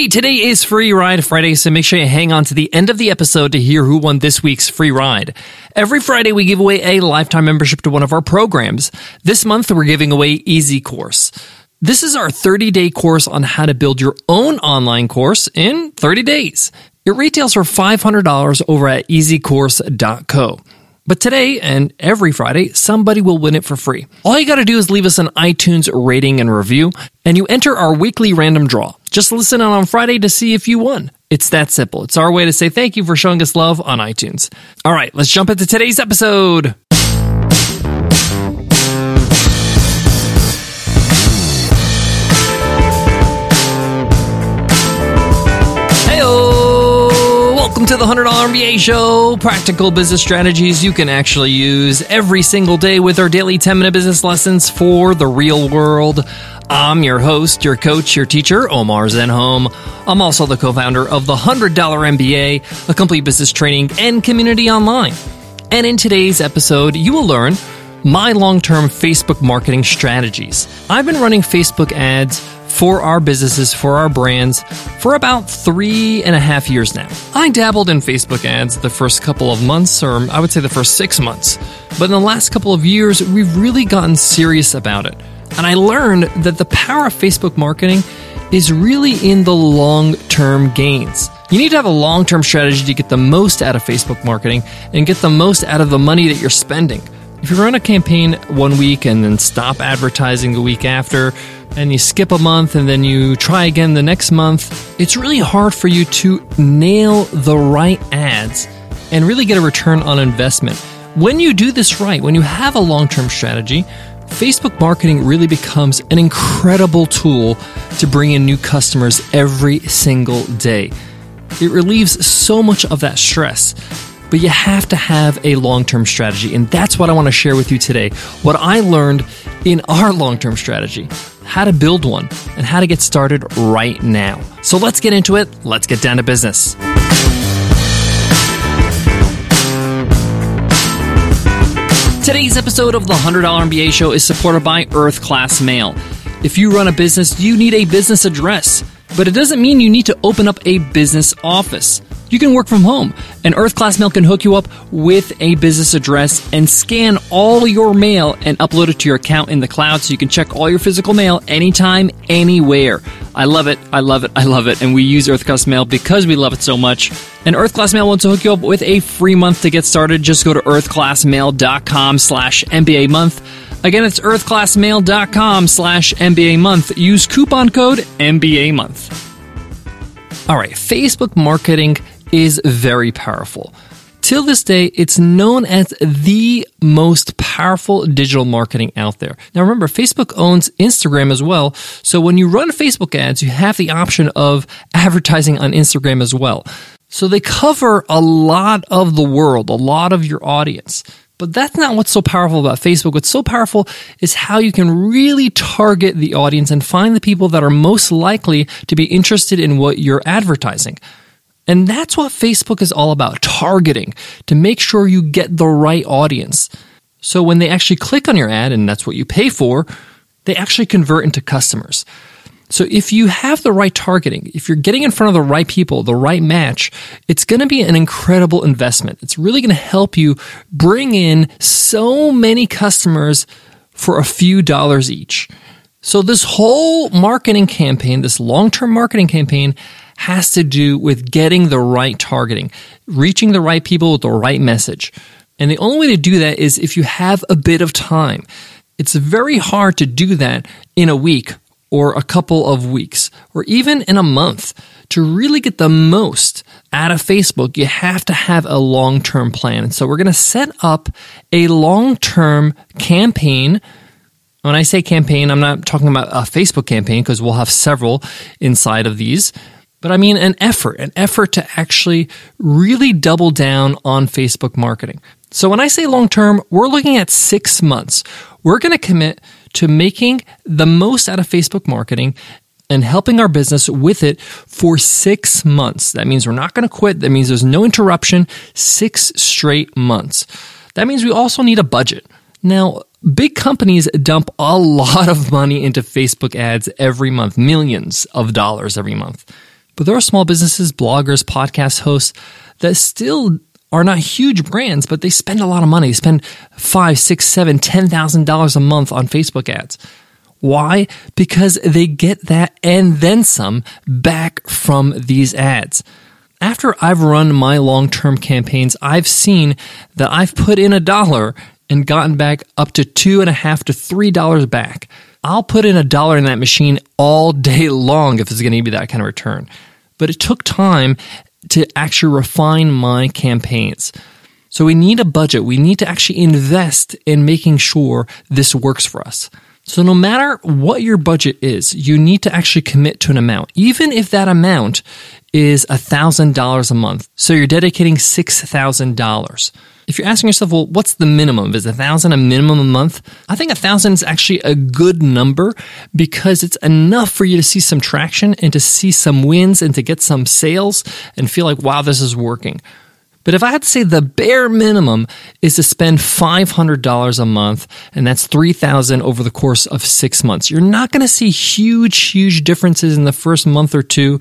Hey, today is Free Ride Friday, so make sure you hang on to the end of the episode to hear who won this week's free ride. Every Friday, we give away a lifetime membership to one of our programs. This month, we're giving away Easy Course. This is our 30 day course on how to build your own online course in 30 days. It retails for $500 over at easycourse.co. But today and every Friday, somebody will win it for free. All you gotta do is leave us an iTunes rating and review, and you enter our weekly random draw. Just listen in on Friday to see if you won. It's that simple. It's our way to say thank you for showing us love on iTunes. All right, let's jump into today's episode. The $100 MBA show. Practical business strategies you can actually use every single day with our daily 10 minute business lessons for the real world. I'm your host, your coach, your teacher, Omar Zenhom. I'm also the co founder of the $100 MBA, a complete business training and community online. And in today's episode, you will learn my long term Facebook marketing strategies. I've been running Facebook ads for our businesses, for our brands, for about three and a half years now. I dabbled in Facebook ads the first couple of months, or I would say the first six months. But in the last couple of years, we've really gotten serious about it. And I learned that the power of Facebook marketing is really in the long term gains. You need to have a long term strategy to get the most out of Facebook marketing and get the most out of the money that you're spending. If you run a campaign one week and then stop advertising the week after, and you skip a month and then you try again the next month, it's really hard for you to nail the right ads and really get a return on investment. When you do this right, when you have a long term strategy, Facebook marketing really becomes an incredible tool to bring in new customers every single day. It relieves so much of that stress but you have to have a long term strategy. And that's what I want to share with you today. What I learned in our long term strategy, how to build one, and how to get started right now. So let's get into it. Let's get down to business. Today's episode of the $100 MBA show is supported by Earth Class Mail. If you run a business, you need a business address, but it doesn't mean you need to open up a business office. You can work from home, and Earth Class Mail can hook you up with a business address and scan all your mail and upload it to your account in the cloud so you can check all your physical mail anytime, anywhere. I love it, I love it, I love it, and we use Earth Class Mail because we love it so much. And Earth Class Mail wants to hook you up with a free month to get started. Just go to earthclassmail.com slash MBA month. Again, it's earthclassmail.com slash MBA month. Use coupon code MBA month. All right, Facebook marketing is very powerful. Till this day, it's known as the most powerful digital marketing out there. Now remember, Facebook owns Instagram as well. So when you run Facebook ads, you have the option of advertising on Instagram as well. So they cover a lot of the world, a lot of your audience. But that's not what's so powerful about Facebook. What's so powerful is how you can really target the audience and find the people that are most likely to be interested in what you're advertising. And that's what Facebook is all about targeting to make sure you get the right audience. So when they actually click on your ad, and that's what you pay for, they actually convert into customers. So if you have the right targeting, if you're getting in front of the right people, the right match, it's going to be an incredible investment. It's really going to help you bring in so many customers for a few dollars each. So this whole marketing campaign, this long-term marketing campaign has to do with getting the right targeting, reaching the right people with the right message. And the only way to do that is if you have a bit of time. It's very hard to do that in a week or a couple of weeks or even in a month. To really get the most out of Facebook, you have to have a long term plan. So we're going to set up a long term campaign. When I say campaign, I'm not talking about a Facebook campaign because we'll have several inside of these but I mean an effort, an effort to actually really double down on Facebook marketing. So when I say long term, we're looking at six months. We're going to commit to making the most out of Facebook marketing and helping our business with it for six months. That means we're not going to quit. That means there's no interruption. Six straight months. That means we also need a budget. Now, big companies dump a lot of money into Facebook ads every month, millions of dollars every month. But there are small businesses, bloggers, podcast hosts that still are not huge brands, but they spend a lot of money. They spend five, six, seven, ten thousand dollars a month on Facebook ads. Why? Because they get that and then some back from these ads. After I've run my long term campaigns, I've seen that I've put in a dollar and gotten back up to two and a half to three dollars back. I'll put in a dollar in that machine all day long if it's going to me that kind of return. But it took time to actually refine my campaigns. So we need a budget. We need to actually invest in making sure this works for us. So no matter what your budget is, you need to actually commit to an amount, even if that amount is $1,000 a month. So you're dedicating $6,000. If you're asking yourself, well, what's the minimum? Is a thousand a minimum a month? I think a thousand is actually a good number because it's enough for you to see some traction and to see some wins and to get some sales and feel like, wow, this is working. But if I had to say the bare minimum is to spend $500 a month, and that's 3000 over the course of six months, you're not going to see huge, huge differences in the first month or two.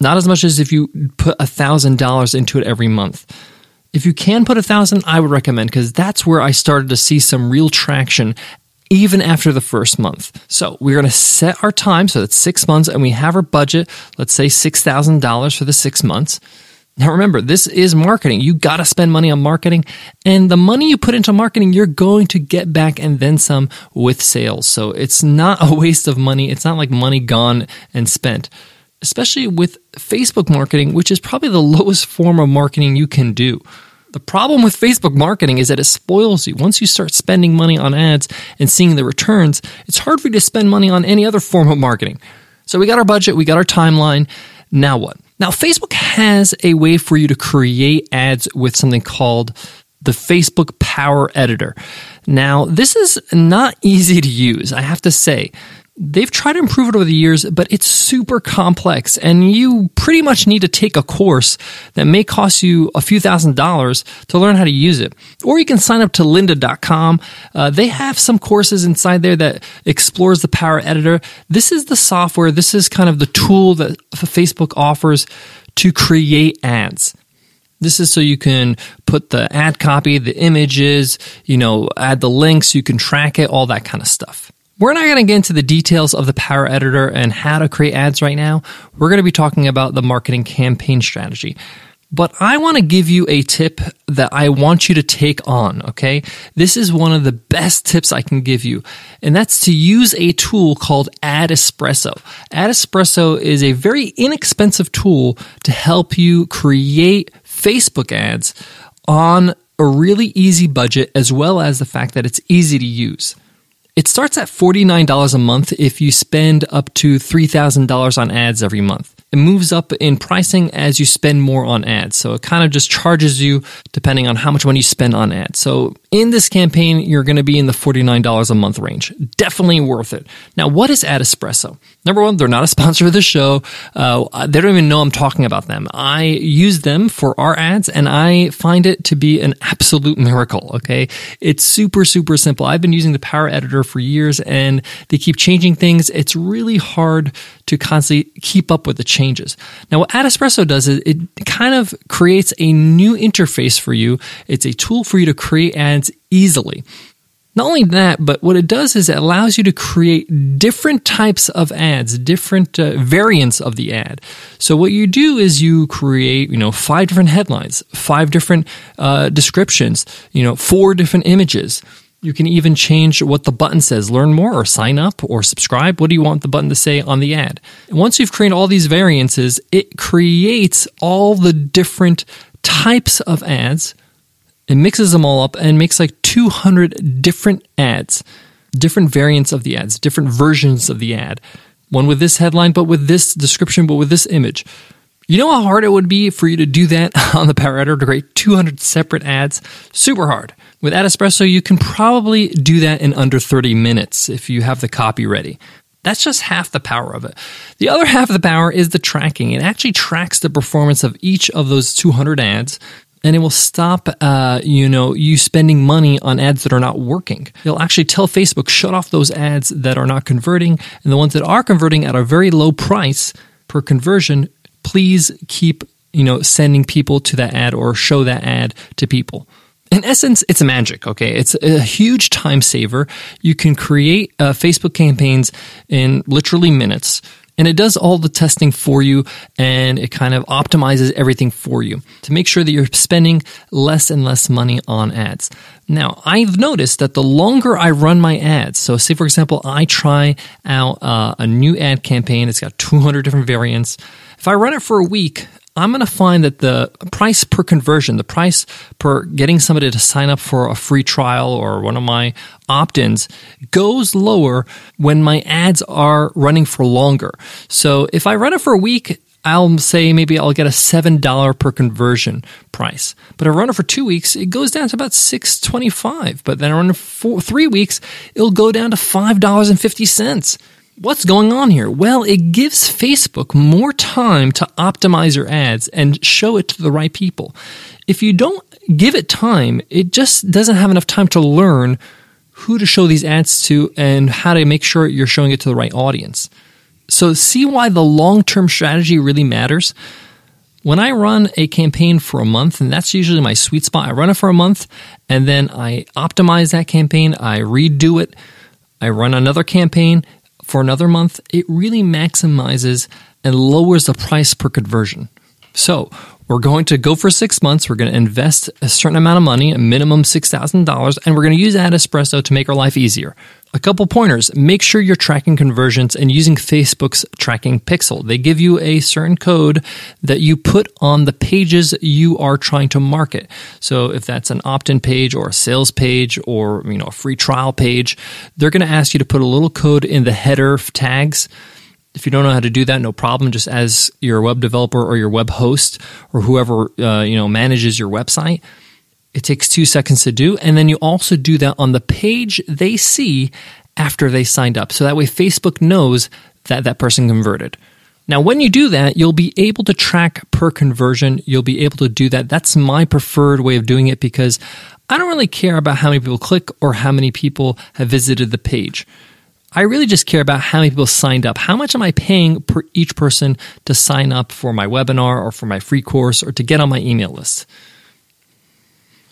Not as much as if you put $1,000 into it every month. If you can put a thousand, I would recommend because that's where I started to see some real traction even after the first month. So we're going to set our time. So that's six months and we have our budget. Let's say $6,000 for the six months. Now remember, this is marketing. You got to spend money on marketing and the money you put into marketing, you're going to get back and then some with sales. So it's not a waste of money. It's not like money gone and spent, especially with Facebook marketing, which is probably the lowest form of marketing you can do. The problem with Facebook marketing is that it spoils you. Once you start spending money on ads and seeing the returns, it's hard for you to spend money on any other form of marketing. So we got our budget, we got our timeline. Now what? Now, Facebook has a way for you to create ads with something called the Facebook Power Editor. Now, this is not easy to use, I have to say. They've tried to improve it over the years, but it's super complex, and you pretty much need to take a course that may cost you a few thousand dollars to learn how to use it. Or you can sign up to lynda.com. Uh, they have some courses inside there that explores the Power Editor. This is the software, this is kind of the tool that Facebook offers to create ads. This is so you can put the ad copy, the images, you know, add the links, you can track it, all that kind of stuff. We're not going to get into the details of the Power Editor and how to create ads right now. We're going to be talking about the marketing campaign strategy. But I want to give you a tip that I want you to take on, okay? This is one of the best tips I can give you, and that's to use a tool called Ad Espresso. Ad Espresso is a very inexpensive tool to help you create Facebook ads on a really easy budget, as well as the fact that it's easy to use. It starts at $49 a month if you spend up to $3,000 on ads every month. It moves up in pricing as you spend more on ads. So it kind of just charges you depending on how much money you spend on ads. So in this campaign, you're going to be in the $49 a month range. Definitely worth it. Now, what is Ad Espresso? Number one, they're not a sponsor of the show. Uh, they don't even know I'm talking about them. I use them for our ads and I find it to be an absolute miracle. Okay. It's super, super simple. I've been using the Power Editor for years and they keep changing things. It's really hard to constantly keep up with the changes. Now, what Ad Espresso does is it kind of creates a new interface for you. It's a tool for you to create ads easily. Not only that, but what it does is it allows you to create different types of ads, different uh, variants of the ad. So what you do is you create, you know, five different headlines, five different uh, descriptions, you know, four different images. You can even change what the button says learn more or sign up or subscribe. What do you want the button to say on the ad? And once you've created all these variances, it creates all the different types of ads. It mixes them all up and makes like 200 different ads, different variants of the ads, different versions of the ad. One with this headline, but with this description, but with this image. You know how hard it would be for you to do that on the Power Editor to create 200 separate ads? Super hard. With Ad Espresso, you can probably do that in under 30 minutes if you have the copy ready. That's just half the power of it. The other half of the power is the tracking. It actually tracks the performance of each of those 200 ads and it will stop uh, you know you spending money on ads that are not working it'll actually tell facebook shut off those ads that are not converting and the ones that are converting at a very low price per conversion please keep you know sending people to that ad or show that ad to people in essence, it's magic. Okay, it's a huge time saver. You can create uh, Facebook campaigns in literally minutes. And it does all the testing for you and it kind of optimizes everything for you to make sure that you're spending less and less money on ads. Now, I've noticed that the longer I run my ads, so say for example, I try out uh, a new ad campaign, it's got 200 different variants. If I run it for a week, I'm going to find that the price per conversion, the price per getting somebody to sign up for a free trial or one of my opt ins goes lower when my ads are running for longer. So if I run it for a week, I'll say maybe I'll get a $7 per conversion price. But if I run it for two weeks, it goes down to about $6.25. But then I run it for three weeks, it'll go down to $5.50. What's going on here? Well, it gives Facebook more time to optimize your ads and show it to the right people. If you don't give it time, it just doesn't have enough time to learn who to show these ads to and how to make sure you're showing it to the right audience. So, see why the long term strategy really matters. When I run a campaign for a month, and that's usually my sweet spot, I run it for a month and then I optimize that campaign, I redo it, I run another campaign, for another month, it really maximizes and lowers the price per conversion. So, we're going to go for six months. We're going to invest a certain amount of money, a minimum $6,000, and we're going to use Ad Espresso to make our life easier. A couple pointers. Make sure you're tracking conversions and using Facebook's tracking pixel. They give you a certain code that you put on the pages you are trying to market. So if that's an opt-in page or a sales page or, you know, a free trial page, they're going to ask you to put a little code in the header tags if you don't know how to do that, no problem. Just as your web developer or your web host or whoever uh, you know manages your website, it takes two seconds to do, and then you also do that on the page they see after they signed up. So that way, Facebook knows that that person converted. Now, when you do that, you'll be able to track per conversion. You'll be able to do that. That's my preferred way of doing it because I don't really care about how many people click or how many people have visited the page. I really just care about how many people signed up. How much am I paying per each person to sign up for my webinar or for my free course or to get on my email list?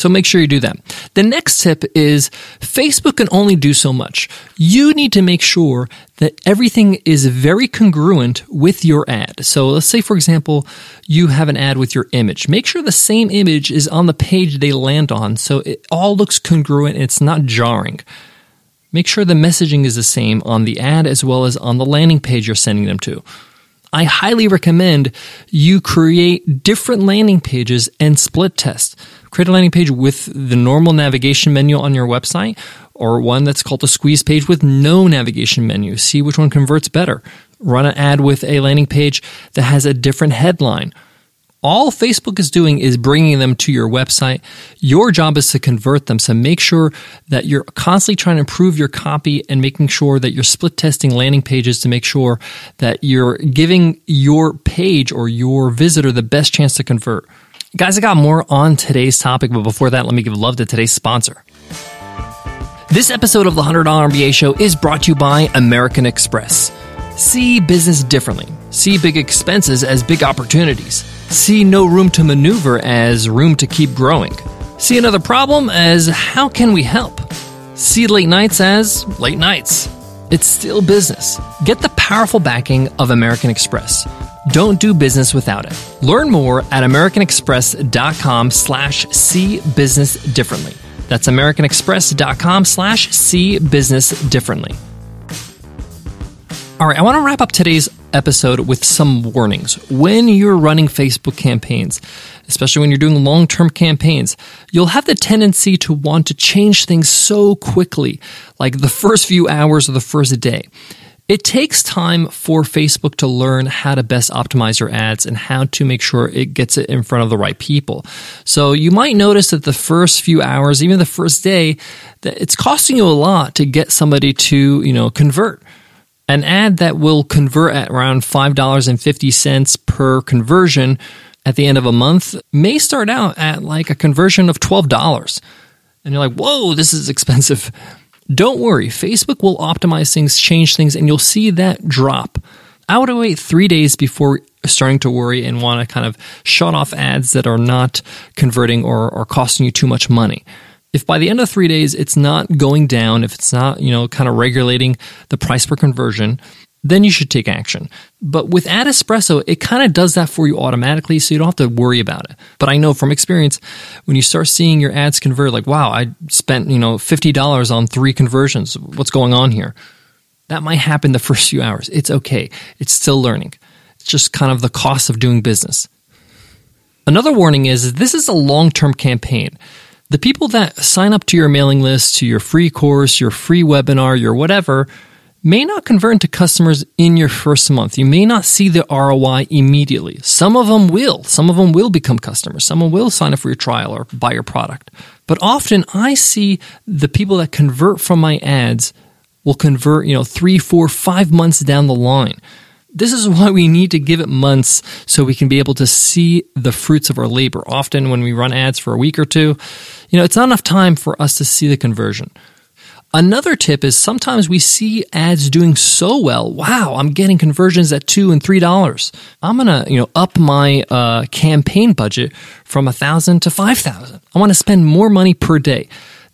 So make sure you do that. The next tip is Facebook can only do so much. You need to make sure that everything is very congruent with your ad. So let's say, for example, you have an ad with your image. Make sure the same image is on the page they land on so it all looks congruent and it's not jarring. Make sure the messaging is the same on the ad as well as on the landing page you're sending them to. I highly recommend you create different landing pages and split test. Create a landing page with the normal navigation menu on your website or one that's called a squeeze page with no navigation menu. See which one converts better. Run an ad with a landing page that has a different headline all Facebook is doing is bringing them to your website. Your job is to convert them. So make sure that you're constantly trying to improve your copy and making sure that you're split testing landing pages to make sure that you're giving your page or your visitor the best chance to convert. Guys, I got more on today's topic, but before that, let me give love to today's sponsor. This episode of the $100 MBA show is brought to you by American Express. See business differently. See big expenses as big opportunities. See no room to maneuver as room to keep growing. See another problem as how can we help? See late nights as late nights. It's still business. Get the powerful backing of American Express. Don't do business without it. Learn more at americanexpress.com slash see business differently. That's americanexpress.com slash see business differently. All right, I want to wrap up today's episode with some warnings. When you're running Facebook campaigns, especially when you're doing long term campaigns, you'll have the tendency to want to change things so quickly, like the first few hours of the first day. It takes time for Facebook to learn how to best optimize your ads and how to make sure it gets it in front of the right people. So you might notice that the first few hours, even the first day, that it's costing you a lot to get somebody to, you know, convert. An ad that will convert at around $5.50 per conversion at the end of a month may start out at like a conversion of $12. And you're like, whoa, this is expensive. Don't worry, Facebook will optimize things, change things, and you'll see that drop. I would wait three days before starting to worry and want to kind of shut off ads that are not converting or, or costing you too much money. If by the end of three days it's not going down, if it's not, you know, kind of regulating the price per conversion, then you should take action. But with Ad Espresso, it kind of does that for you automatically, so you don't have to worry about it. But I know from experience, when you start seeing your ads convert, like, wow, I spent, you know, $50 on three conversions. What's going on here? That might happen the first few hours. It's okay. It's still learning. It's just kind of the cost of doing business. Another warning is this is a long term campaign. The people that sign up to your mailing list, to your free course, your free webinar, your whatever, may not convert into customers in your first month. You may not see the ROI immediately. Some of them will. Some of them will become customers. Someone will sign up for your trial or buy your product. But often I see the people that convert from my ads will convert, you know, three, four, five months down the line. This is why we need to give it months so we can be able to see the fruits of our labor. Often when we run ads for a week or two, you know, it's not enough time for us to see the conversion. Another tip is sometimes we see ads doing so well. Wow, I'm getting conversions at two and three dollars. I'm gonna, you know, up my uh, campaign budget from a thousand to five thousand. I want to spend more money per day.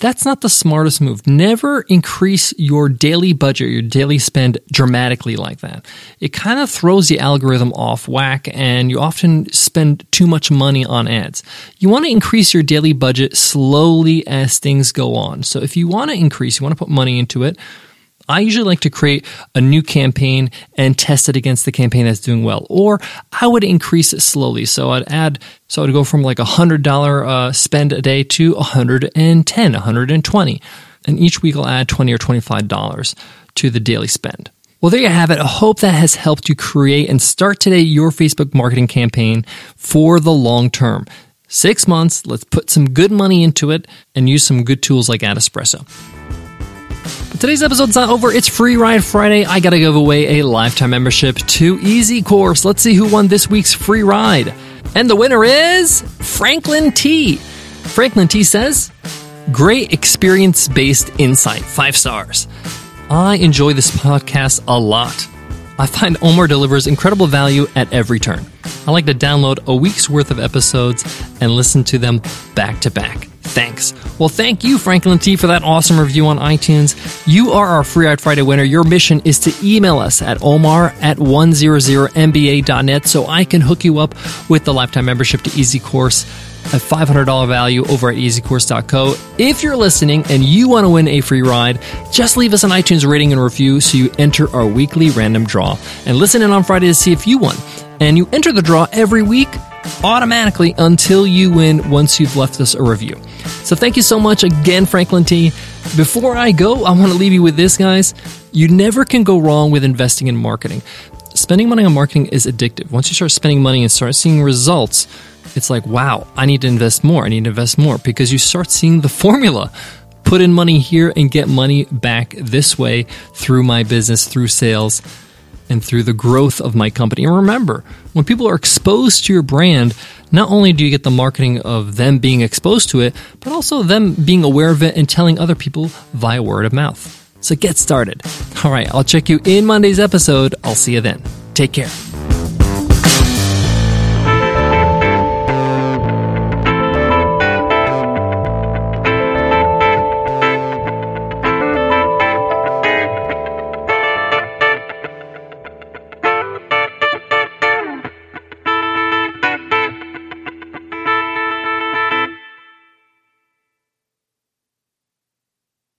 That's not the smartest move. Never increase your daily budget, your daily spend dramatically like that. It kind of throws the algorithm off whack and you often spend too much money on ads. You want to increase your daily budget slowly as things go on. So if you want to increase, you want to put money into it, I usually like to create a new campaign and test it against the campaign that's doing well. Or I would increase it slowly. So I'd add, so I'd go from like a $100 uh, spend a day to 110, 120. And each week I'll add 20 or $25 to the daily spend. Well, there you have it. I hope that has helped you create and start today your Facebook marketing campaign for the long term. Six months, let's put some good money into it and use some good tools like Ad Espresso. Today's episode's not over. It's Free Ride Friday. I gotta give away a lifetime membership to Easy Course. Let's see who won this week's free ride. And the winner is Franklin T. Franklin T says, Great experience based insight, five stars. I enjoy this podcast a lot. I find Omar delivers incredible value at every turn. I like to download a week's worth of episodes and listen to them back to back. Thanks. Well, thank you, Franklin T, for that awesome review on iTunes. You are our Free Ride Friday winner. Your mission is to email us at omar at 100mba.net so I can hook you up with the lifetime membership to Easy Course a $500 value over at easycourse.co. If you're listening and you want to win a free ride, just leave us an iTunes rating and review so you enter our weekly random draw. And listen in on Friday to see if you won. And you enter the draw every week automatically until you win once you've left us a review. So thank you so much again, Franklin T. Before I go, I want to leave you with this, guys. You never can go wrong with investing in marketing. Spending money on marketing is addictive. Once you start spending money and start seeing results, it's like, wow, I need to invest more. I need to invest more because you start seeing the formula. Put in money here and get money back this way through my business, through sales, and through the growth of my company. And remember, when people are exposed to your brand, not only do you get the marketing of them being exposed to it, but also them being aware of it and telling other people via word of mouth. So get started. All right, I'll check you in Monday's episode. I'll see you then. Take care.